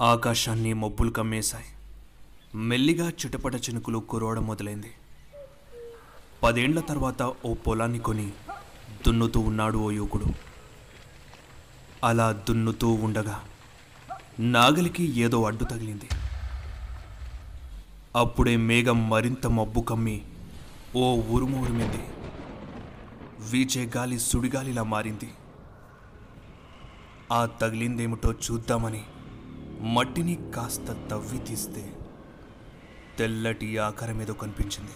ఆకాశాన్ని మబ్బులు కమ్మేశాయి. మెల్లిగా చిటపట చినుకులు కురవడం మొదలైంది. పదేండ్ల తర్వాత ఓ పొలాన్ని కొని దున్నుతూ ఉన్నాడు ఓ యువకుడు. అలా దున్నుతూ ఉండగా నాగలికి ఏదో అడ్డు తగిలింది. అప్పుడే మేఘం మరింత మబ్బు కమ్మి ఓ ఉరుము ఉరిమింది వీచే గాలి సుడిగాలిలా మారింది. ఆ తగిలిందేమిటో చూద్దామని మట్టిని కాస్త తవ్వి తీస్తే తెల్లటి ఆకారం ఏదో కనిపించింది.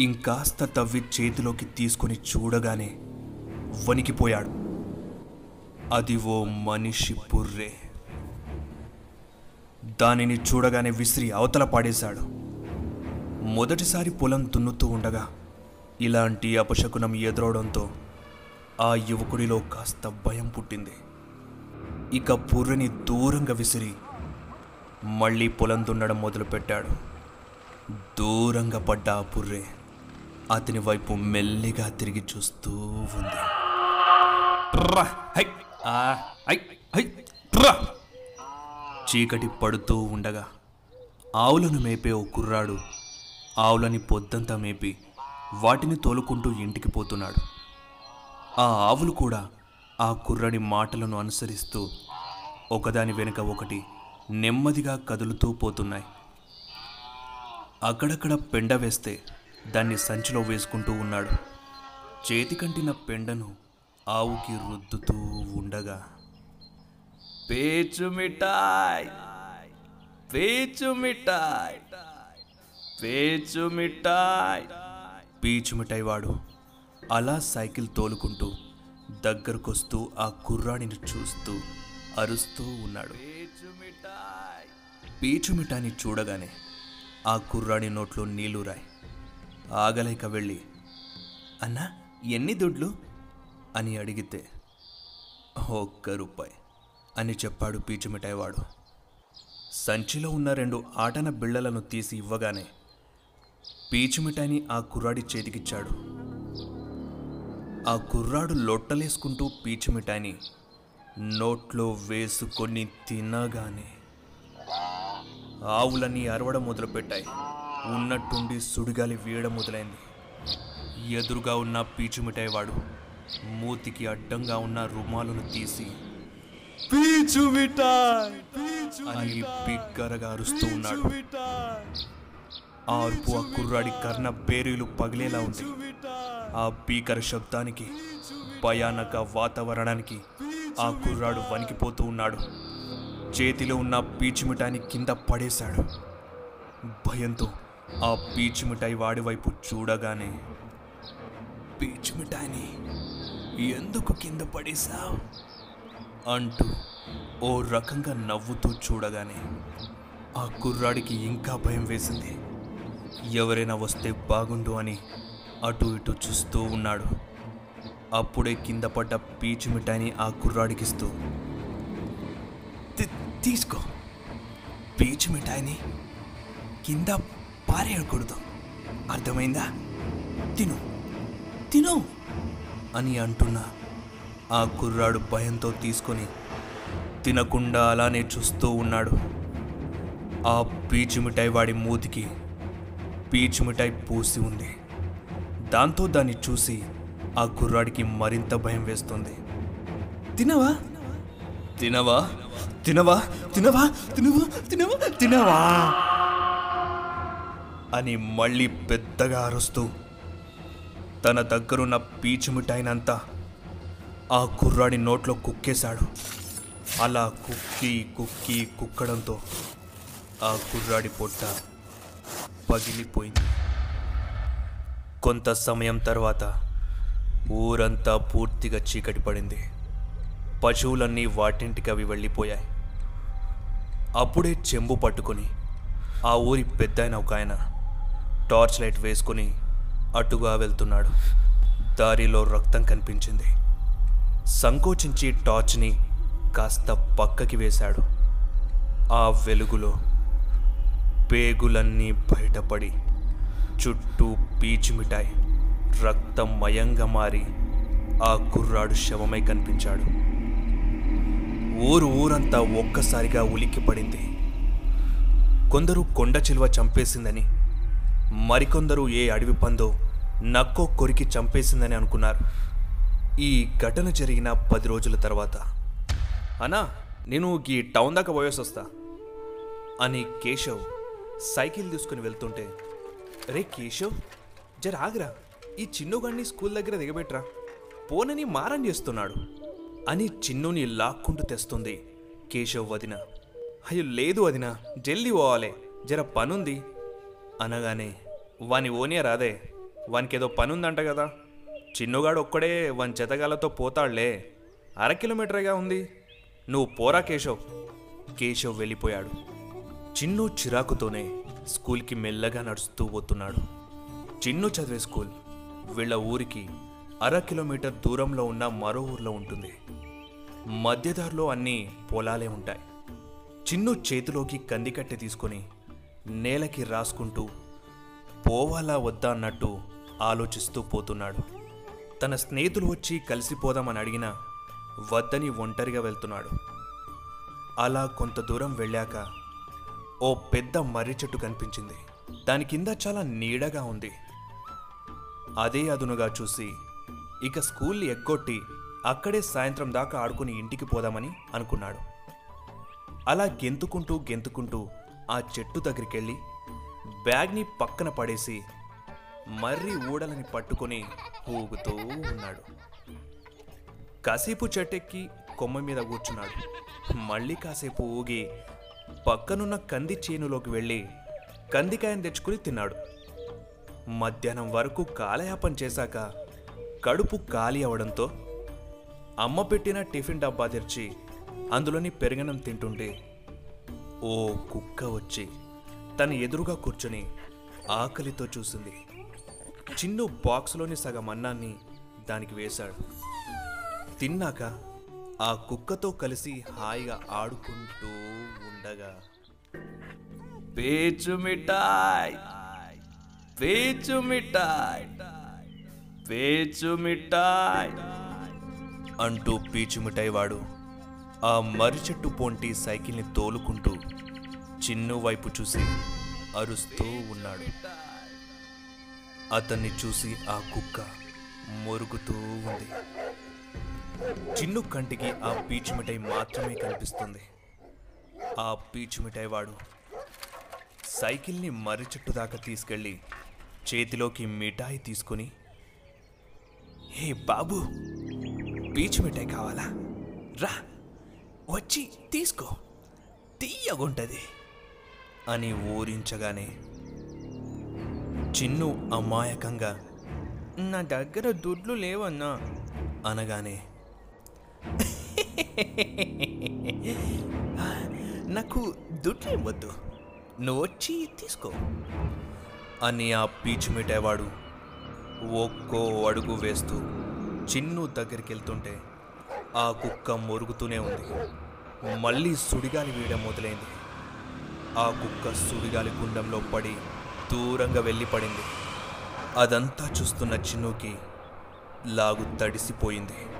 ఇంకాస్త తవ్వి చేతిలోకి తీసుకొని చూడగానే వణికిపోయాడు. అది ఓ మనిషి పుర్రే. దానిని చూడగానే విసిరి అవతల పాడేశాడు. మొదటిసారి పొలం దున్నుతూ ఉండగా ఇలాంటి అపశకునం ఎదురవడంతో ఆ యువకుడిలో కాస్త భయం పుట్టింది. ఇక బుర్రని దూరంగా విసిరి మళ్ళీ పొలం దున్నడం మొదలుపెట్టాడు. దూరంగా పడ్డ ఆ బుర్రే అతని వైపు మెల్లిగా తిరిగి చూస్తూ ఉంది. హై, హై, చీకటి పడుతూ ఉండగా ఆవులను మేపే ఓ కుర్రాడు ఆవులని పొద్దంతా మేపి వాటిని తోలుకుంటూ ఇంటికి పోతున్నాడు. ఆ ఆవులు కూడా ఆ కుర్రని మాటలను అనుసరిస్తూ ఒకదాని వెనుక ఒకటి నెమ్మదిగా కదులుతూ పోతున్నాయి. అక్కడక్కడ పెండ వేస్తే దాన్ని సంచిలో వేసుకుంటూ ఉన్నాడు. చేతికంటిన పెండను ఆవుకి రుద్దుతూ ఉండగా పేచు మిఠాయ్ పేచు మిఠాయ్ పేచు మిఠాయ్. పీచు మిఠాయి వాడు అలా సైకిల్ తోలుకుంటూ దగ్గరకొస్తూ ఆ కుర్రాడిని చూస్తూ అరుస్తూ ఉన్నాడు. పీచు మిఠాయిని చూడగానే ఆ కుర్రాడి నోట్లో నీళ్ళురాయి ఆగలేక వెళ్ళి అన్నా ఎన్ని దుడ్లు? అని అడిగితే ఒక్క రూపాయి అని చెప్పాడు పీచుమిఠాయి వాడు. సంచిలో ఉన్న రెండు ఆటన బిళ్ళలను తీసి ఇవ్వగానే పీచు మిఠాయిని ఆ కుర్రాడి చేతికిచ్చాడు. ఆ కుర్రాడు లొట్టలేసుకుంటూ పీచు మిఠాయిని నోట్లో వేసుకొని తినగానే ఆవులన్నీ అరవడం మొదలుపెట్టాయి. ఉన్నట్టుండి సుడిగాలి వీయడం మొదలైంది. ఎదురుగా ఉన్న పీచు మిఠాయి వాడు మూతికి అడ్డంగా ఉన్న రుమాలును తీసి పీచు మిఠాయ్ పీచు అని బిగ్గరగా అరుస్తూ ఉన్నాడు. మిఠాయ్ ఆ కుర్రాడి కర్ణ పేరీలు పగిలేలా ఉంది. ఆ భీకర శబ్దానికి భయానక వాతావరణానికి ఆ కుర్రాడు వణికిపోతూ ఉన్నాడు. చేతిలో ఉన్న పీచు మిఠాయిని కింద పడేశాడు. భయంతో ఆ పీచు మిఠాయి వాడి వైపు చూడగానే పీచు మిఠాయిని ఎందుకు కింద పడేశావు? అంటూ ఓ రకంగా నవ్వుతూ చూడగానే ఆ కుర్రాడికి ఇంకా భయం వేసింది. ఎవరైనా వస్తే బాగుండు అని అటు ఇటు చూస్తూ ఉన్నాడు. అప్పుడే కింద పడ్డ పీచు మిఠాయిని ఆ కుర్రాడికిస్తూ తీసుకో. పీచు మిఠాయిని కింద పారేయకూడదు. అర్థమైందా? తిను. తిను. అని అంటున్నా ఆ కుర్రాడు భయంతో తీసుకొని తినకుండా అలానే చూస్తూ ఉన్నాడు. ఆ పీచు మిఠాయి వాడి మూతికి పీచు మిఠాయి పూసి ఉంది. దాంతో దాన్ని చూసి ఆ కుర్రాడికి మరింత భయం వేస్తుంది. తినవా? తినవా? తినవా? తినవా? తినవా? తినవా? తినవా? అని మళ్ళీ పెద్దగా అరుస్తూ తన దగ్గరున్న పీచు మిఠాయినంతా ఆ కుర్రాడి నోట్లో కుక్కేశాడు. అలా కుక్కి కుక్కి కుక్కడంతో ఆ కుర్రాడి పొట్ట పగిలిపోయింది. కొంత సమయం తర్వాత ఊరంతా పూర్తిగా చీకటి పడింది. పశువులన్నీ వాటింటికి అవి వెళ్ళిపోయాయి. అప్పుడే చెంబు పట్టుకొని ఆ ఊరి పెద్దాయన ఒక ఆయన టార్చ్ లైట్ వేసుకొని అటుగా వెళ్తున్నాడు. దారిలో రక్తం కనిపించింది. సంకోచించి టార్చ్ని కాస్త పక్కకి వేశాడు. ఆ వెలుగులో పేగులన్నీ బయటపడి చుట్టూ పీచు మిఠాయి. రక్తం మయంగా మారి ఆ కుర్రాడు శవమై కనిపించాడు. ఊరు ఊరంతా ఒక్కసారిగా ఉలిక్కిపడింది. కొందరు కొండ చిలువ చంపేసిందని మరికొందరు ఏ అడవి పందో నక్కో కొరికి చంపేసిందని అనుకున్నారు. ఈ ఘటన జరిగిన పది రోజుల తర్వాత అనా నేను ఈ టౌన్ దాకా పోయేసి వస్తా అని కేశవ్ సైకిల్ తీసుకుని వెళ్తుంటే రే కేశవ్ జర ఆగరా. ఈ చిన్నుగాడిని స్కూల్ దగ్గర దిగబెట్రా. పోనని మారం చేస్తున్నాడు. అని చిన్నుని లాక్కుంటూ తెస్తుంది కేశవ్ వదిన. అయ్యో లేదు వదిన జల్దీ పోవాలి. జర పనుంది. అనగానే వాని ఓనియా రాదే. వానికేదో పనుందంట కదా. చిన్నుగాడు ఒక్కడే వాని చెతగాలతో పోతాడులే అర కిలోమీటర్గా ఉంది. నువ్వు పోరా కేశవ్. కేశవ్ వెళ్ళిపోయాడు. చిన్ను చిరాకుతోనే స్కూల్కి మెల్లగా నడుస్తూ పోతున్నాడు. చిన్ను చదివే స్కూల్. వీళ్ళ ఊరికి అర కిలోమీటర్ దూరంలో ఉన్న మరో ఊర్లో ఉంటుంది. మధ్యదారిలో అన్ని పొలాలే ఉంటాయి. చిన్ను చేతిలోకి కందికట్టె తీసుకొని నేలకి రాసుకుంటూ పోవాలా వద్దా అన్నట్టు ఆలోచిస్తూ పోతున్నాడు. తన స్నేహితులు వచ్చి కలిసిపోదామని అడిగినా వద్దని ఒంటరిగా వెళ్తున్నాడు. అలా కొంత దూరం వెళ్ళాక ఓ పెద్ద మర్రి చెట్టు కనిపించింది. దాని కింద చాలా నీడగా ఉంది. అదే అదునుగా చూసి ఇక స్కూల్ ఎగ్గొట్టి అక్కడే సాయంత్రం దాకా ఆడుకుని ఇంటికి పోదామని అనుకున్నాడు. అలా గెంతుకుంటూ గెంతుకుంటూ ఆ చెట్టు దగ్గరికెళ్ళి బ్యాగ్ని పక్కన పడేసి మర్రి ఊడలని పట్టుకొని ఊగుతూ ఉన్నాడు. కాసేపు చెట్టెక్కి కొమ్మ మీద కూర్చున్నాడు. మళ్ళీ కాసేపు ఊగి పక్కనున్న కంది చేనులోకి వెళ్ళి కందికాయను తెచ్చుకుని తిన్నాడు. మధ్యాహ్నం వరకు కాలయాపం చేశాక కడుపు ఖాళీ అవడంతో అమ్మ పెట్టిన టిఫిన్ డబ్బా తెరిచి అందులోని పెరగనం తింటుంటే ఓ కుక్క వచ్చి తన ఎదురుగా కూర్చొని ఆకలితో చూసింది. చిన్ను బాక్స్లోని సగం అన్నాన్ని దానికి వేశాడు. తిన్నాక ఆ కుక్కతో కలిసి హాయిగా ఆడుకుంటూ ఉండగా పేచు మిఠాయ్ పేచు మిఠాయ్ పేచు మిఠాయ్ అంటూ పీచు మిఠాయి వాడు ఆ మర్రి చెట్టు పొంటి సైకిల్ని తోలుకుంటూ చిన్ను వైపు చూసి అరుస్తూ ఉన్నాడు. అతన్ని చూసి ఆ కుక్క మొరుగుతూ ఉంది. చిన్ను కంటికి ఆ పీచు మిఠాయి మాత్రమే కనిపిస్తుంది. ఆ పీచు మిఠాయి వాడు సైకిల్ని మర్రి చెట్టు దాకా తీసుకెళ్ళి చేతిలోకి మిఠాయి తీసుకుని హే బాబు పీచు మిఠాయి కావాలా? రా వచ్చి తీసుకో తీయగుంటది అని ఊరించగానే చిన్ను అమాయకంగా నా దగ్గర దుడ్లు లేవన్నా అనగానే నాకు దుడ్లు వద్దు నువ్వు వచ్చి తీసుకో. అని ఆ పీచు మిఠాయివాడు ఒక్కో అడుగు వేస్తూ చిన్ను దగ్గరికి వెళ్తుంటే ఆ కుక్క మొరుగుతూనే ఉంది. మళ్ళీ సుడిగాలి వీయడం మొదలైంది. ఆ కుక్క సుడిగాలి గుండంలో పడి దూరంగా వెళ్ళి పడింది. అదంతా చూస్తున్న చిన్నుకి లాగు తడిసిపోయింది.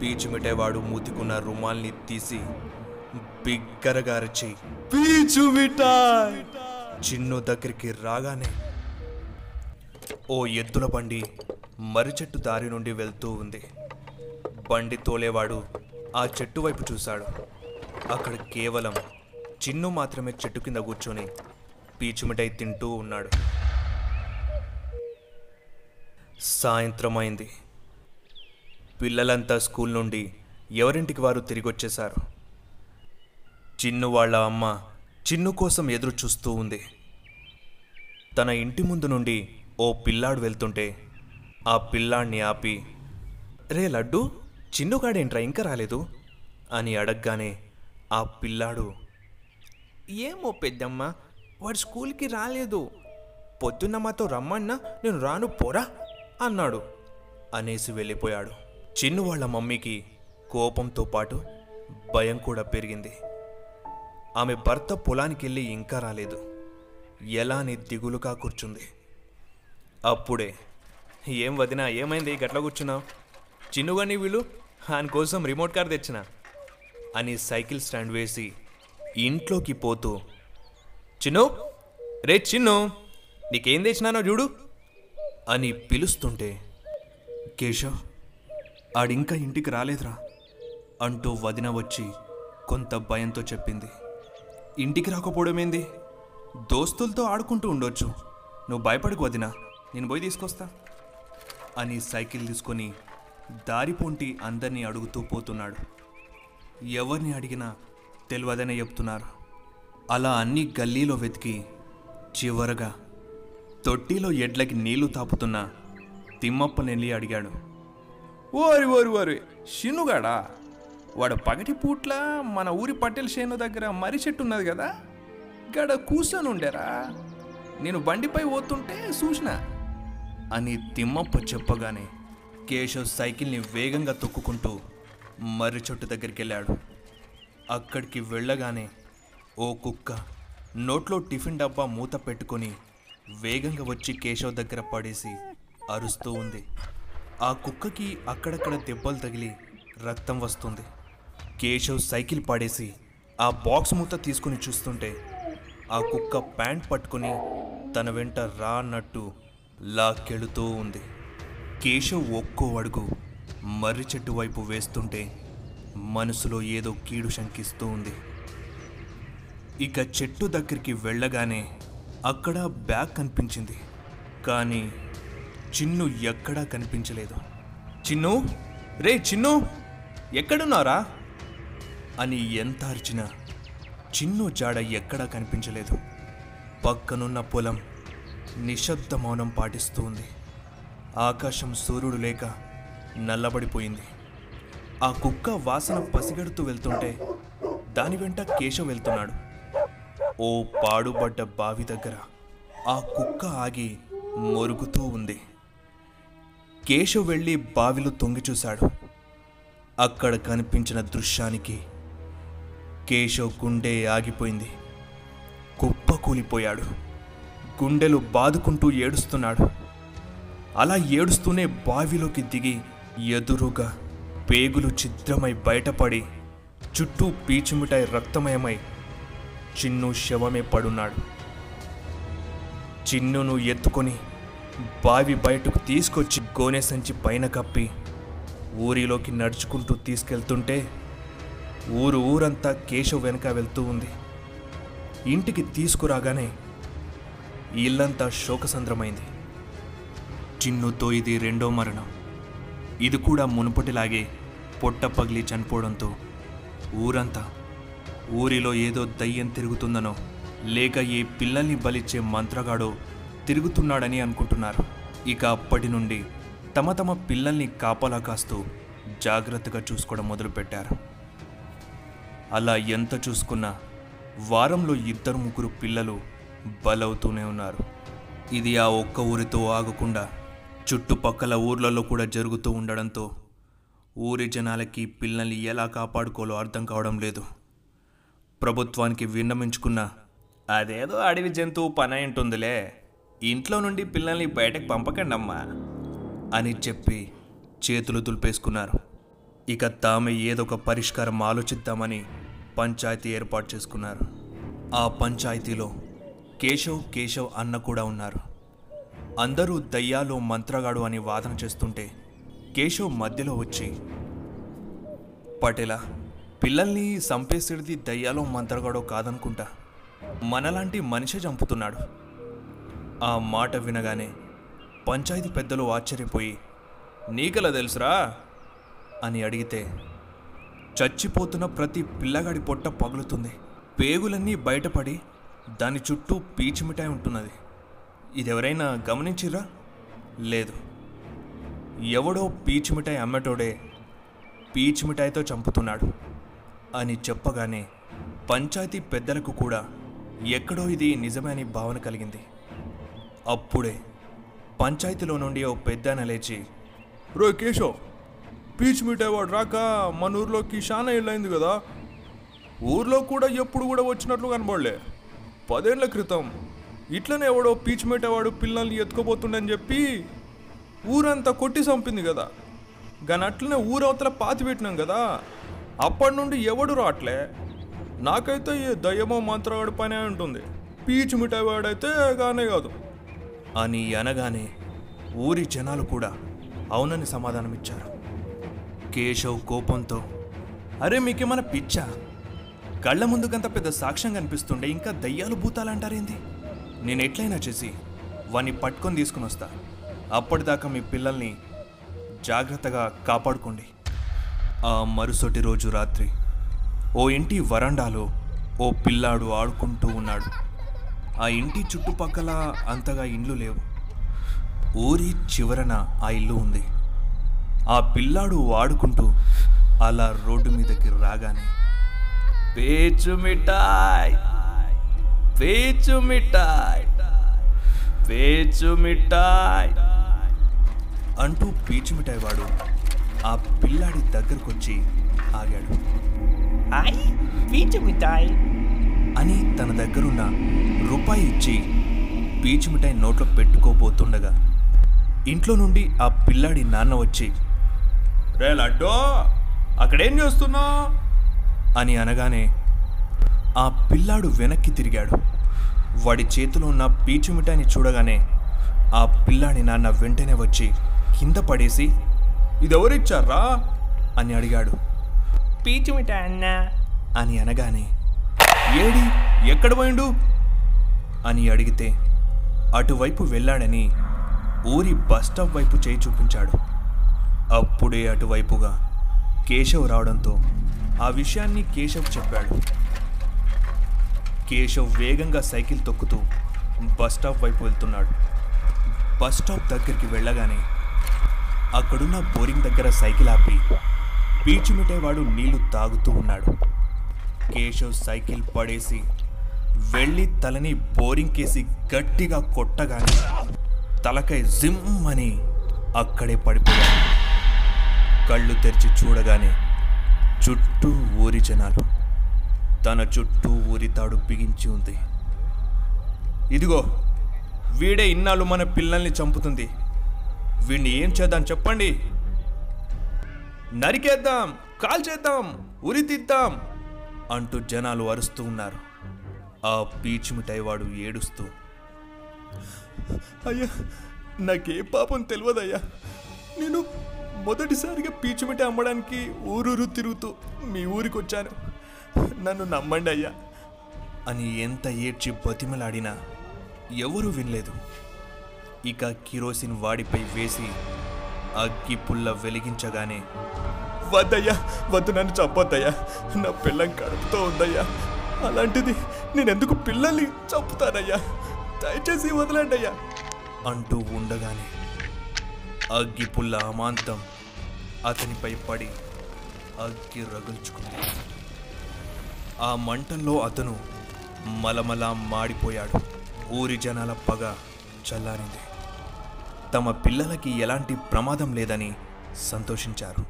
పీచు మిఠాయివాడు మూతికున్న రుమాల్ని తీసి బిగ్గరగా అరిచి పీచు మిఠాయ్! చిన్ను దగ్గరికి రాగానే ఓ ఎద్దుల బండి మర్రి చెట్టు దారి నుండి వెళ్తూ ఉంది. బండి తోలేవాడు ఆ చెట్టు వైపు చూశాడు. అక్కడ కేవలం చిన్ను మాత్రమే చెట్టు కింద కూర్చొని పీచుమిఠాయి తింటూ ఉన్నాడు. సాయంత్రం అయింది పిల్లలంతా స్కూల్ నుండి ఎవరింటికి వారు తిరిగొచ్చేశారు? చిన్ను వాళ్ళ అమ్మ చిన్ను కోసం ఎదురు చూస్తూ ఉంది. తన ఇంటి ముందు నుండి ఓ పిల్లాడు వెళ్తుంటే ఆ పిల్లాడిని ఆపి రే లడ్డు చిన్నుగాడేంట్రా ఇంకా రాలేదు? అని అడగగానే ఆ పిల్లాడు ఏమో పెద్దమ్మ వాడు స్కూల్కి రాలేదు. పొద్దున్న మాతో రమ్మన్నా నేను రాను పోరా అన్నాడు అనేసి వెళ్ళిపోయాడు. చిన్ను వాళ్ళ మమ్మీకి కోపంతో పాటు భయం కూడా పెరిగింది. ఆమె భర్త పొలానికి వెళ్ళి ఇంకా రాలేదు. ఎలా అని దిగులుగా కూర్చుంది. అప్పుడే ఏం వదినా ఏమైంది? గట్ల కూర్చున్నావు? చిన్నుగాని వీళ్ళు? ఆయన కోసం రిమోట్ కార్ తెచ్చిన అని సైకిల్ స్టాండ్ వేసి ఇంట్లోకి పోతూ చిన్ను రే చిన్ను నీకేం తెచ్చినానో చూడు అని పిలుస్తుంటే కేశవ్ ఆడింకా ఇంటికి రాలేదురా అంటూ వదిన వచ్చి కొంత భయంతో చెప్పింది. ఇంటికి రాకపోవడమేంది? దోస్తులతో ఆడుకుంటూ ఉండొచ్చు. నువ్వు భయపడకు వదినా నేను పోయి తీసుకొస్తా అని సైకిల్ తీసుకొని దారిపోంటి అందరినీ అడుగుతూ పోతున్నాడు. ఎవరిని అడిగినా తెలియదనే చెప్తున్నారు. అలా అన్ని గల్లీలో వెతికి చివరగా తొట్టిలో ఎడ్లకి నీళ్ళు తాపుతున్న తిమ్మప్పనెల్లి అడిగాడు. ఓరి ఓరి ఓరి. షినుగాడా? వాడు పగటి పూట్ల మన ఊరి పట్టెల చేను దగ్గర మర్రి చెట్టు ఉన్నది కదా? గడ కూర్చొని ఉండేరా నేను బండిపై పోతుంటే చూసిన. అని తిమ్మప్ప చెప్పగానే కేశవ్ సైకిల్ని వేగంగా తొక్కుకుంటూ మర్రి చెట్టు దగ్గరికి వెళ్ళాడు అక్కడికి వెళ్ళగానే ఓ కుక్క నోట్లో టిఫిన్ డబ్బా మూత పెట్టుకొని వేగంగా వచ్చి కేశవ్ దగ్గర పడేసి అరుస్తూ ఉంది. ఆ కుక్కకి అక్కడక్కడ దెబ్బలు తగిలి రక్తం వస్తుంది. కేశవ్ సైకిల్ పడేసి ఆ బాక్స్ మూత తీసుకుని చూస్తుంటే ఆ కుక్క ప్యాంట్ పట్టుకుని తన వెంట రా అన్నట్టు లాక్కెళుతూ ఉంది. కేశవ్ ఒక్కో అడుగు మర్రి చెట్టు వైపు వేస్తుంటే మనసులో ఏదో కీడు శంకిస్తూ ఉంది. ఇక చెట్టు దగ్గరికి వెళ్ళగానే అక్కడ బ్యాగ్ కనిపించింది. కానీ చిన్ను ఎక్కడా కనిపించలేదు. చిన్ను? రే చిన్ను! ఎక్కడున్నారా అని ఎంత అరిచినా చిన్ను జాడ ఎక్కడా కనిపించలేదు. పక్కనున్న పొలం నిశ్శబ్ద మౌనం పాటిస్తూ ఉంది. ఆకాశం సూర్యుడు లేక నల్లబడిపోయింది. ఆ కుక్క వాసన పసిగడుతూ వెళ్తుంటే దాని వెంట కేశవ్ వెళ్తున్నాడు. ఓ పాడుబడ్డ బావి దగ్గర ఆ కుక్క ఆగి మొరుగుతూ ఉంది. కేశవ్ వెళ్ళి బావిలో తొంగి చూశాడు. అక్కడ కనిపించిన దృశ్యానికి కేశవ్ గుండె ఆగిపోయింది. కుప్ప కూలిపోయాడు. గుండెలు బాదుకుంటూ ఏడుస్తున్నాడు. అలా ఏడుస్తూనే బావిలోకి దిగి ఎదురుగా పేగులు ఛిద్రమై బయటపడి చుట్టూ పీచుమిటాయి రక్తమయమై చిన్ను శవమే పడున్నాడు. చిన్నును ఎత్తుకొని బావి బయటకు తీసుకొచ్చి గోనె సంచి పైన కప్పి ఊరిలోకి నడుచుకుంటూ తీసుకెళ్తుంటే ఊరు ఊరంతా కేశవ్ వెనక వెళ్తూ ఉంది. ఇంటికి తీసుకురాగానే ఇల్లంతా శోకసంద్రమైంది. చిన్నుతో ఇది రెండో మరణం. ఇది కూడా మునుపటిలాగే పొట్ట పగిలి చనిపోవడంతో ఊరంతా ఊరిలో ఏదో దయ్యం తిరుగుతుందనో లేక ఏ పిల్లల్ని బలిచ్చే మంత్రగాడో తిరుగుతున్నాడని అనుకుంటున్నారు. ఇక అప్పటి నుండి తమ తమ పిల్లల్ని కాపలా కాస్తూ జాగ్రత్తగా చూసుకోవడం మొదలుపెట్టారు. అలా ఎంత చూసుకున్నా వారంలో ఇద్దరు ముగ్గురు పిల్లలు బలవుతూనే ఉన్నారు. ఇది ఆ ఒక్క ఊరితో ఆగకుండా చుట్టుపక్కల ఊర్లలో కూడా జరుగుతూ ఉండడంతో ఊరి జనాలకి పిల్లల్ని ఎలా కాపాడుకోవాలో అర్థం కావడం లేదు. ప్రభుత్వానికి విన్నమించుకున్న అదేదో అడవి జంతువు పని అయి ఉంటుందిలే. ఇంట్లో నుండి పిల్లల్ని బయటకు పంపకండమ్మా అని చెప్పి చేతులు దులిపేసుకున్నారు. ఇక తామే ఏదో ఒక పరిష్కారం ఆలోచిద్దామని పంచాయతీ ఏర్పాటు చేసుకున్నారు. ఆ పంచాయతీలో కేశవ్ కేశవ్ అన్న కూడా ఉన్నారు. అందరూ దయ్యాలు మంత్రగాడు అని వాదన చేస్తుంటే కేశవ్ మధ్యలో వచ్చి పటేలా పిల్లల్ని చంపేసేది దయ్యాలో మంత్రగాడో కాదనుకుంటా. మనలాంటి మనిషే చంపుతున్నాడు. ఆ మాట వినగానే పంచాయతీ పెద్దలు ఆశ్చర్యపోయి నీకెలా తెలుసురా? అని అడిగితే చచ్చిపోతున్న ప్రతి పిల్లగాడి పొట్ట పగులుతుంది. పేగులన్నీ బయటపడి దాని చుట్టూ పీచు మిఠాయి ఉంటున్నది. ఇదెవరైనా గమనించిరా లేదు. ఎవడో పీచు మిఠాయి అమ్మటోడే పీచు మిఠాయితో చంపుతున్నాడు అని చెప్పగానే పంచాయతీ పెద్దలకు కూడా ఎక్కడో ఇది నిజమే అని భావన కలిగింది. అప్పుడే పంచాయతీలో నుండి ఓ పెద్దన లేచి రో కేశవ్ పీచ్ మిఠాయి వాడు రాక మన ఊర్లోకి చాలా ఏళ్ళైంది కదా. ఊర్లో కూడా ఎప్పుడు కూడా వచ్చినట్లు కనబడలే. పదేళ్ళ క్రితం ఇట్లనే ఎవడో పీచ్ మిఠాయివాడు పిల్లల్ని ఎత్తుకోబోతుండని చెప్పి ఊరంతా కొట్టి చంపింది కదా. కానీ అట్లనే ఊరవతల పాతి పెట్టినాం కదా. అప్పటి నుండి ఎవడు రావట్లే నాకైతే ఏ దయ్యమో మంత్రగాడి పనే ఉంటుంది పీచ్ మిఠాయి వాడైతే కానే కాదు. అని అనగానే ఊరి జనాలు కూడా అవునని సమాధానమిచ్చారు. కేశవ్ కోపంతో అరే మీకేమైనా పిచ్చా? కళ్ళ ముందుకంత పెద్ద సాక్ష్యం కనిపిస్తుండే ఇంకా దయ్యాలు భూతాలంటారేంది? నేను ఎట్లయినా చేసి వాణ్ణి పట్టుకొని తీసుకుని వస్తా. అప్పటిదాకా మీ పిల్లల్ని జాగ్రత్తగా కాపాడుకోండి. ఆ మరుసటి రోజు రాత్రి ఓ ఇంటి వరండాలో ఓ పిల్లాడు ఆడుకుంటూ ఉన్నాడు. ఆ ఇంటి చుట్టుపక్కల అంతగా ఇండ్లు లేవు. ఊరి చివరన ఆ ఇల్లు ఉంది. ఆ పిల్లాడు ఆడుకుంటూ అలా రోడ్డు మీదకి రాగానే పేచు మిఠాయ్ పేచు మిఠాయ్ పేచు మిఠాయ్ అంటూ పీచు మిఠాయి వాడు ఆ పిల్లాడి దగ్గరకొచ్చి ఆగాడు. హాయ్ పీచు మిఠాయి. అని తన దగ్గరున్న రూపాయి ఇచ్చి పీచు మిఠాయి నోట్లో పెట్టుకోబోతుండగా ఇంట్లో నుండి ఆ పిల్లాడి నాన్న వచ్చి రే లడ్డో అక్కడేం చేస్తున్నా? అని అనగానే ఆ పిల్లాడు వెనక్కి తిరిగాడు. వాడి చేతిలో ఉన్న పీచు మిఠాయిని చూడగానే ఆ పిల్లాడి నాన్న వెంటనే వచ్చి కింద పడేసి ఇదెవరిచ్చారా? అని అడిగాడు. పీచు మిఠాయి అన్నా. అని అనగానే ఏడి ఎక్కడ పోయిండు? అని అడిగితే అటువైపు వెళ్ళాడని ఊరి బస్ స్టాప్ వైపు చేయి చూపించాడు. అప్పుడే అటువైపుగా కేశవ్ రావడంతో ఆ విషయాన్ని కేశవ్ చెప్పాడు. కేశవ్ వేగంగా సైకిల్ తొక్కుతూ బస్ స్టాప్ వైపు వెళ్తున్నాడు. బస్ స్టాప్ దగ్గరికి వెళ్ళగానే అక్కడున్న బోరింగ్ దగ్గర సైకిల్ ఆపి పీచుమిటేవాడు నీళ్ళు తాగుతూ ఉన్నాడు. కేశవ్ సైకిల్ పడేసి వెళ్ళి తలని బోరింగ్ కేసి గట్టిగా కొట్టగానే తలకై జిమ్ అని అక్కడే పడిపోయాడు కళ్ళు తెరిచి చూడగానే చుట్టూ ఊరి జనాలు. తన చుట్టూ ఊరి తాడు బిగించి ఉంది. ఇదిగో వీడే ఇన్నాళ్ళు మన పిల్లల్ని చంపుతుంది. వీడిని ఏం చేద్దాం చెప్పండి? నరికేద్దాం కాల్చేద్దాం ఉరి అంటూ జనాలు అరుస్తూ ఉన్నారు. ఆ పీచుమిఠాయి వాడు ఏడుస్తూ అయ్యా నాకే పాపం తెలియదయ్యా నేను మొదటిసారిగా పీచు మిఠాయి అమ్మడానికి ఊరూరు తిరుగుతూ మీ ఊరికి వచ్చాను నన్ను నమ్మండి అయ్యా. అని ఎంత ఏడ్చి బతిమలాడినా ఎవరూ వినలేదు. ఇక కిరోసిన్ వాడిపై వేసి అగ్గి పుల్ల వెలిగించగానే వద్దయ్యా వద్దు నన్ను చంపొద్దయ్యా. నా పిల్లం కడుపుతో ఉందయ్యా. అలాంటిది నేనెందుకు పిల్లల్ని చంపుతానయ్యా? దయచేసి వదలండి అయ్యా. అంటూ ఉండగానే అగ్గి పుల్ల అమాంతం అతనిపై పడి అగ్గి రగుల్చుకుంది. ఆ మంటల్లో అతను మలమల మాడిపోయాడు. ఊరి జనాల పగ చల్లారింది. తమ పిల్లలకి ఎలాంటి ప్రమాదం లేదని సంతోషించారు.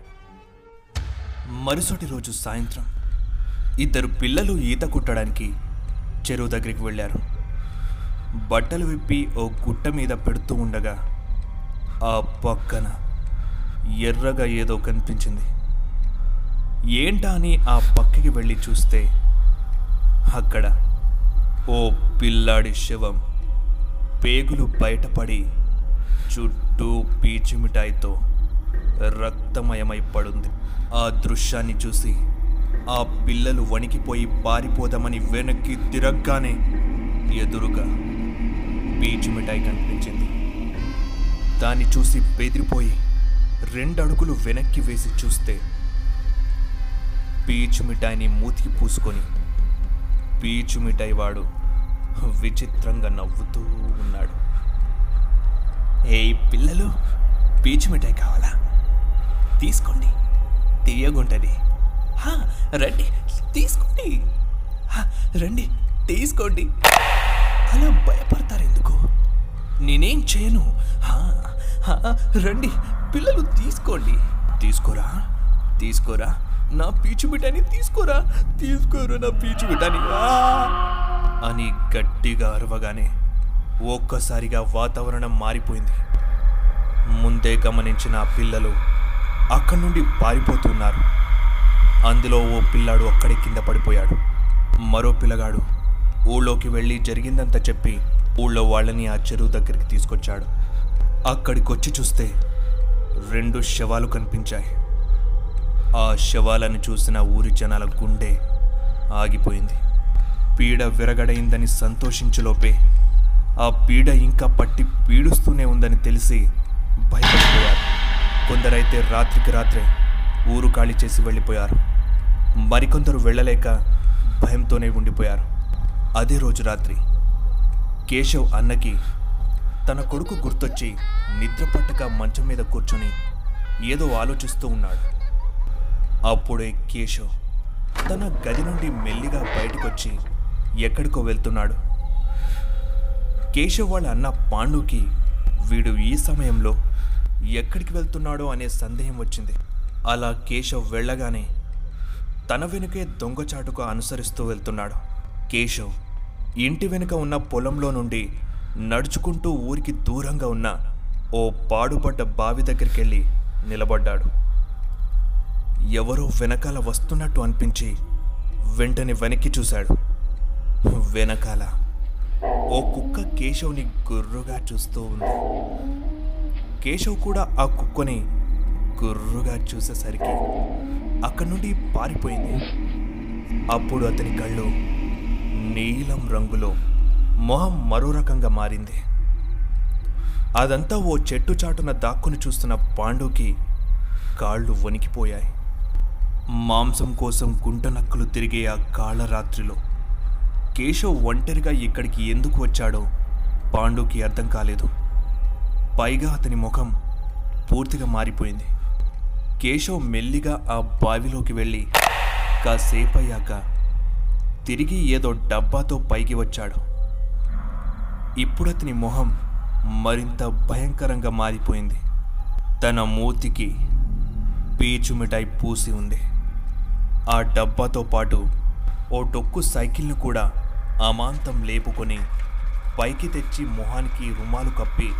మరుసటి రోజు సాయంత్రం ఇద్దరు పిల్లలు ఈత కుట్టడానికి చెరువు దగ్గరికి వెళ్ళారు. బట్టలు విప్పి ఓ గుట్ట మీద పెడుతూ ఉండగా ఆ పక్కన ఎర్రగా ఏదో కనిపించింది. ఏంటా అని ఆ పక్కకి వెళ్ళి చూస్తే అక్కడ ఓ పిల్లాడి శవం పేగులు బయటపడి చుట్టూ పీచు మిఠాయితో రక్తమయమై పడుంది. ఆ దృశ్యాన్ని చూసి ఆ పిల్లలు వణికిపోయి పారిపోదామని వెనక్కి తిరగ్గానే ఎదురుగా పీచు మిఠాయి కనిపించింది. దాన్ని చూసి బెదిరిపోయి రెండడుగులు వెనక్కి వేసి చూస్తే పీచు మిఠాయిని మూతికి పూసుకొని పీచు మిఠాయి వాడు విచిత్రంగా నవ్వుతూ ఉన్నాడు. ఏయ్ పిల్లలు పీచు మిఠాయి కావాలా? తీసుకోండి తీయగుంటది. రండి తీసుకోండి. రండి తీసుకోండి. అలా భయపడతారు ఎందుకు? నేనేం చేయను. హా, హా, రండి పిల్లలు తీసుకోండి. తీసుకోరా? తీసుకోరా? నా పీచు బిడ్డని తీసుకోరా? తీసుకోరా నా పీచు బిడ్డని? అని గట్టిగా అరవగానే ఒక్కసారిగా వాతావరణం మారిపోయింది. ముందే గమనించిన పిల్లలు అక్కడి నుండి పారిపోతున్నారు. అందులో ఓ పిల్లాడు అక్కడే కింద పడిపోయాడు. మరో పిల్లగాడు ఊళ్ళోకి వెళ్ళి జరిగిందంతా చెప్పి ఊళ్ళో వాళ్ళని ఆ చెరువు దగ్గరికి తీసుకొచ్చాడు. అక్కడికొచ్చి చూస్తే రెండు శవాలు కనిపించాయి. ఆ శవాలను చూసిన ఊరి జనాల గుండె ఆగిపోయింది. పీడ విరగడైందని సంతోషించులోపే ఆ పీడ ఇంకా పట్టి పీడుస్తూనే ఉందని తెలిసి భయపడిపోయారు. కొందరైతే రాత్రికి రాత్రే ఊరు ఖాళీ చేసి వెళ్ళిపోయారు. మరికొందరు వెళ్ళలేక భయంతోనే ఉండిపోయారు. అదే రోజు రాత్రి కేశవ్ అన్నకి తన కొడుకు గుర్తొచ్చి నిద్ర పట్టక మంచం మీద కూర్చొని ఏదో ఆలోచిస్తూ ఉన్నాడు. అప్పుడే కేశవ్ తన గది నుండి మెల్లిగా బయటకొచ్చి ఎక్కడికో వెళ్తున్నాడు. కేశవ్ వాళ్ళ అన్న పాండుకి వీడు ఈ సమయంలో ఎక్కడికి వెళ్తున్నాడో అనే సందేహం వచ్చింది. అలా కేశవ్ వెళ్ళగానే తన వెనుకే దొంగచాటుగా అనుసరిస్తూ వెళ్తున్నాడు. కేశవ్ ఇంటి వెనుక ఉన్న పొలంలో నుండి నడుచుకుంటూ ఊరికి దూరంగా ఉన్న ఓ పాడుపడ్డ బావి దగ్గరికి వెళ్ళి నిలబడ్డాడు. ఎవరో వెనకాల వస్తున్నట్టు అనిపించి వెంటనే వెనక్కి చూశాడు. వెనకాల ఓ కుక్క కేశవ్ని గుర్రుగా చూస్తూ ఉంది. కేశవ్ కూడా ఆ కుక్కని గుర్రుగా చూసేసరికి అక్కడి నుండి పారిపోయింది. అప్పుడు అతని కళ్ళు నీలం రంగులో మొహం మరో రకంగా మారింది. అదంతా ఓ చెట్టు చాటున దాక్కుని చూస్తున్న పాండుకి కాళ్ళు వణికిపోయాయి. మాంసం కోసం గుంటనక్కలు తిరిగే ఆ కాళ్ళ రాత్రిలో కేశవ్ ఒంటరిగా ఇక్కడికి ఎందుకు వచ్చాడో పాండుకి అర్థం కాలేదు. పైగా అతని ముఖం పూర్తిగా మారిపోయింది. కేశవ్ మెల్లిగా ఆ బావిలోకి వెళ్ళి కాసేపు అయ్యాక తిరిగి ఏదో డబ్బాతో పైకి వచ్చాడు. ఇప్పుడు అతని మొహం మరింత భయంకరంగా మారిపోయింది. తన మూతికి పీచు మిఠాయి పూసి ఉంది. ఆ డబ్బాతో పాటు ఓ డొక్కు సైకిల్ను కూడా అమాంతం లేపుకొని పైకి తెచ్చి మొహానికి రుమాలు కప్పి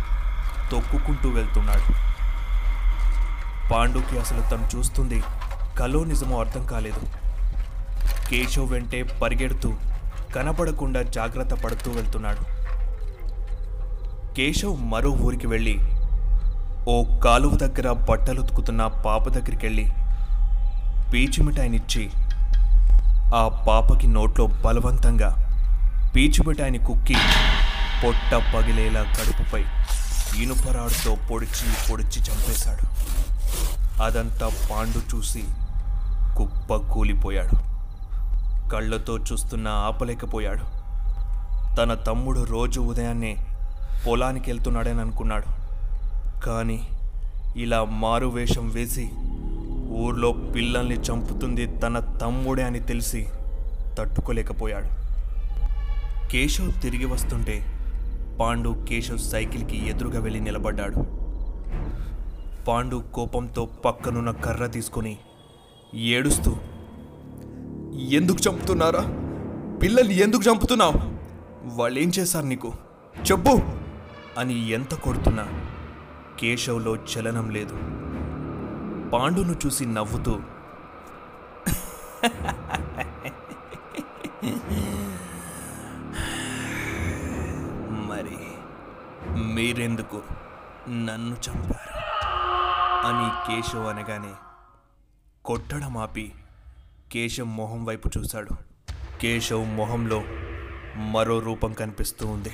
తొక్కుకుంటూ వెళ్తున్నాడు. పాండుకి అసలు తను చూస్తుంది కలో నిజమో అర్థం కాలేదు. కేశవ్ వెంటే పరిగెడుతూ కనపడకుండా జాగ్రత్త పడుతూ వెళ్తున్నాడు. కేశవ్ మరో ఊరికి వెళ్ళి ఓ కాలువ దగ్గర బట్టలు ఉతుకుతున్న పాప దగ్గరికి వెళ్ళి పీచు మిఠాయినిచ్చి ఆ పాపకి నోట్లో బలవంతంగా పీచు మిఠాయిని కుక్కి పొట్ట పగిలేలా కడుపుపై ఇనుపరాడుతో పొడిచి పొడిచి చంపేశాడు. అదంతా పాండు చూసి కుప్ప కూలిపోయాడు. కళ్ళతో చూస్తున్నా ఆపలేకపోయాడు. తన తమ్ముడు రోజు ఉదయాన్నే పొలానికి వెళ్తున్నాడని అనుకున్నాడు. కానీ ఇలా మారు వేషం వేసి ఊర్లో పిల్లల్ని చంపుతుంది తన తమ్ముడే అని తెలిసి తట్టుకోలేకపోయాడు. కేశవ్ తిరిగి వస్తుంటే పాండు కేశవ్ సైకిల్కి ఎదురుగా వెళ్ళి నిలబడ్డాడు. పాండు కోపంతో పక్కనున్న కర్ర తీసుకొని ఏడుస్తూ ఎందుకు చంపుతున్నారా? పిల్లల్ని ఎందుకు చంపుతున్నావు? వాళ్ళేం చేశారు నీకు? చెప్పు! అని ఎంత కొడుతున్నా కేశవ్లో చలనం లేదు. పాండును చూసి నవ్వుతూ మరి మీరెందుకు నన్ను చంపారు? అని కేశవ్ అనగానే కొట్టడం ఆపి కేశవ్ మొహం వైపు చూశాడు. కేశవ్ మొహంలో మరో రూపం కనిపిస్తూ ఉంది.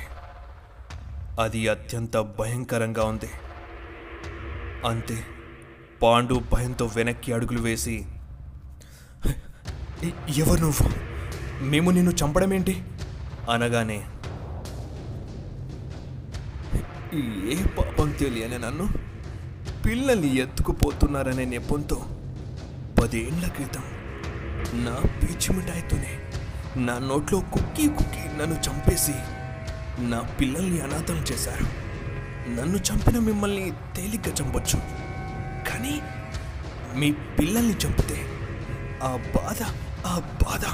అది అత్యంత భయంకరంగా ఉంది. అంతే పాండు భయంతో వెనక్కి అడుగులు వేసి ఎవరు నువ్వు? మేము నిన్ను చంపడం ఏంటి అనగానే ఏ పాపం తెలియనే నన్ను పిల్లల్ని ఎత్తుకుపోతున్నారనే నెపంతో పదేళ్ళ క్రితం నా పీచి మిఠాయితోనే నా నోట్లో కుక్కీ కుక్కీ నన్ను చంపేసి నా పిల్లల్ని అనాథం చేశారు. నన్ను చంపిన మిమ్మల్ని తేలిగ్గా చంపొచ్చు. కానీ మీ పిల్లల్ని చంపితే ఆ బాధ ఆ బాధ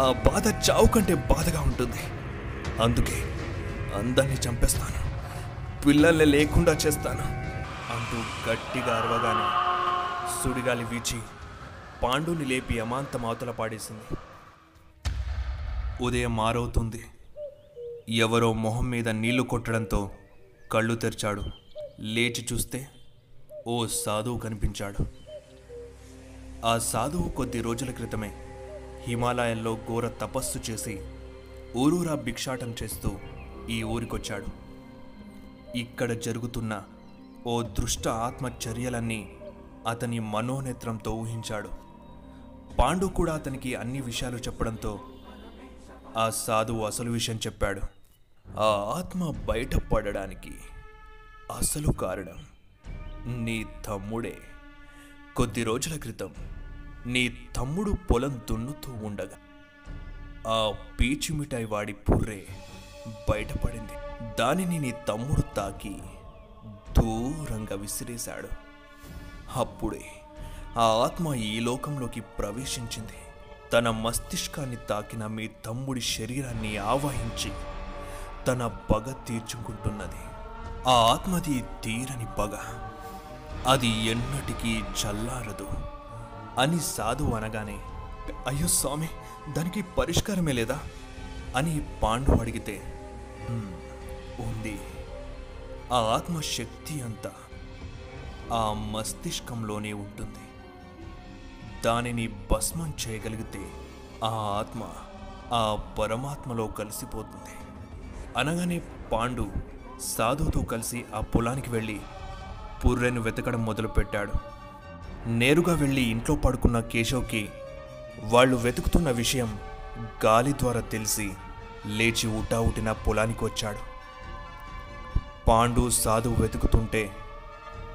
ఆ బాధ చావు కంటే బాధగా ఉంటుంది. అందుకే అందరినీ చంపేస్తాను. పిల్లల్ని లేకుండా చేస్తాను. అంటూ గట్టిగా అరవగానే సుడిగాలి వీచి పాండుని లేపి అమాంతం అవతల పాడేసింది. ఉదయం మారవుతుంది. ఎవరో మొహం మీద నీళ్ళు కొట్టడంతో కళ్ళు తెరిచాడు. లేచి చూస్తే ఓ సాధువు కనిపించాడు. ఆ సాధువు కొద్ది రోజుల క్రితమే హిమాలయాల్లో ఘోర తపస్సు చేసి ఊరూరా భిక్షాటం చేస్తూ ఈ ఊరికొచ్చాడు. ఇక్కడ జరుగుతున్న ఓ దృష్ట ఆత్మ చర్యలన్నీ అతని మనోనేత్రంతో ఊహించాడు. పాండు కూడా అతనికి అన్ని విషయాలు చెప్పడంతో ఆ సాధువు అసలు విషయం చెప్పాడు. ఆ ఆత్మ బయటపడడానికి అసలు కారణం నీ తమ్ముడే. కొద్ది రోజుల క్రితం నీ తమ్ముడు పొలం దున్నుతూ ఉండగా ఆ పీచు మిఠాయి వాడి పుర్రే బయటపడింది. దానిని నీ తమ్ముడు తాకి దూరంగా విసిరేశాడు. అప్పుడే ఆ ఆత్మ ఈ లోకంలోకి ప్రవేశించింది. తన మస్తిష్కాన్ని తాకిన మీ తమ్ముడి శరీరాన్ని ఆవాహించి తన పగ తీర్చుకుంటున్నది. ఆ ఆత్మది తీరని పగ. అది ఎన్నటికీ చల్లారదు అని సాధు అనగానే అయ్యో స్వామి దానికి పరిష్కారమే లేదా? అని పాండు అడిగితే ఉంది. ఆ ఆత్మ శక్తి అంతా ఆ మస్తిష్కంలోనే ఉంటుంది. దానిని భస్మం చేయగలిగితే ఆ ఆత్మ ఆ పరమాత్మలో కలిసిపోతుంది. అనగానే పాండు సాధువుతో కలిసి ఆ పొలానికి వెళ్ళి పుర్రెను వెతకడం మొదలుపెట్టాడు. నేరుగా వెళ్ళి ఇంట్లో పడుకున్న కేశవ్కి వాళ్ళు వెతుకుతున్న విషయం గాలి ద్వారా తెలిసి లేచి ఉటావుటిన పొలానికి వచ్చాడు. పాండు సాధువు వెతుకుతుంటే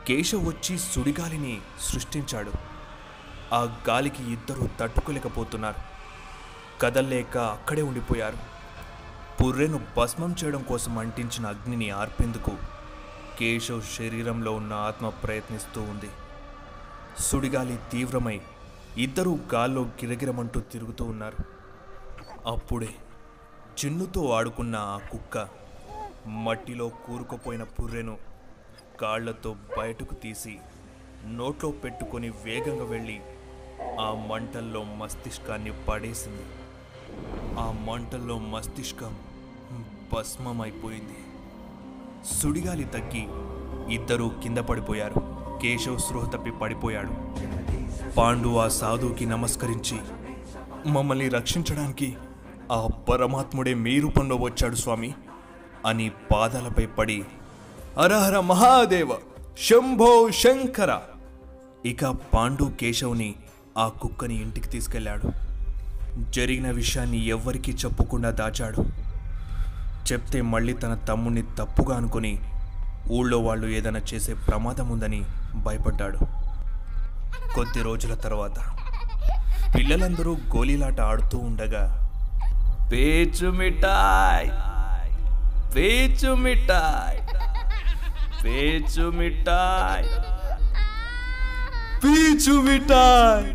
కేశవ్ వచ్చి సుడిగాలిని సృష్టించాడు. ఆ గాలికి ఇద్దరూ తట్టుకోలేకపోతున్నారు. కదల్లేక అక్కడే ఉండిపోయారు. పుర్రెను భస్మం చేయడం కోసం అంటించిన అగ్నిని ఆర్పేందుకు కేశవ్ శరీరంలో ఉన్న ఆత్మ ప్రయత్నిస్తూ ఉంది. సుడిగాలి తీవ్రమై ఇద్దరూ గాల్లో గిరగిరమంటూ తిరుగుతూ ఉన్నారు. అప్పుడే చిన్నుతో ఆడుకున్న ఆ కుక్క మట్టిలో కూరుకుపోయిన పుర్రెను కాళ్ళతో బయటకు తీసి నోట్లో పెట్టుకొని వేగంగా వెళ్ళి ఆ మంటల్లో మస్తిష్కాన్ని పడేసింది. ఆ మంటల్లో మస్తిష్కం భస్మమైపోయింది. సుడిగాలి తగ్గి ఇద్దరూ కింద పడిపోయారు. కేశవ్ స్పృహ తప్పి పడిపోయాడు. పాండు ఆ సాధువుకి నమస్కరించి మమ్మల్ని రక్షించడానికి ఆ పరమాత్ముడే మీ రూపంలో వచ్చాడు స్వామి. అని పాదాలపై పడి అరహర మహాదేవ శంభో శంకర. ఇక పాండు కేశవ్ని ఆ కుక్కని ఇంటికి తీసుకెళ్ళాడు. జరిగిన విషయాన్ని ఎవ్వరికీ చెప్పకుండా దాచాడు. చెప్తే మళ్ళీ తన తమ్ముణ్ణి తప్పుగా అనుకుని ఊళ్ళో వాళ్ళు ఏదైనా చేసే ప్రమాదం ఉందని భయపడ్డాడు. కొద్ది రోజుల తర్వాత పిల్లలందరూ గోలీలాట ఆడుతూ ఉండగా పేచు మిఠాయ్ పేచు మిఠాయ్ పేచు మిఠాయ్ పీచు మిఠాయ్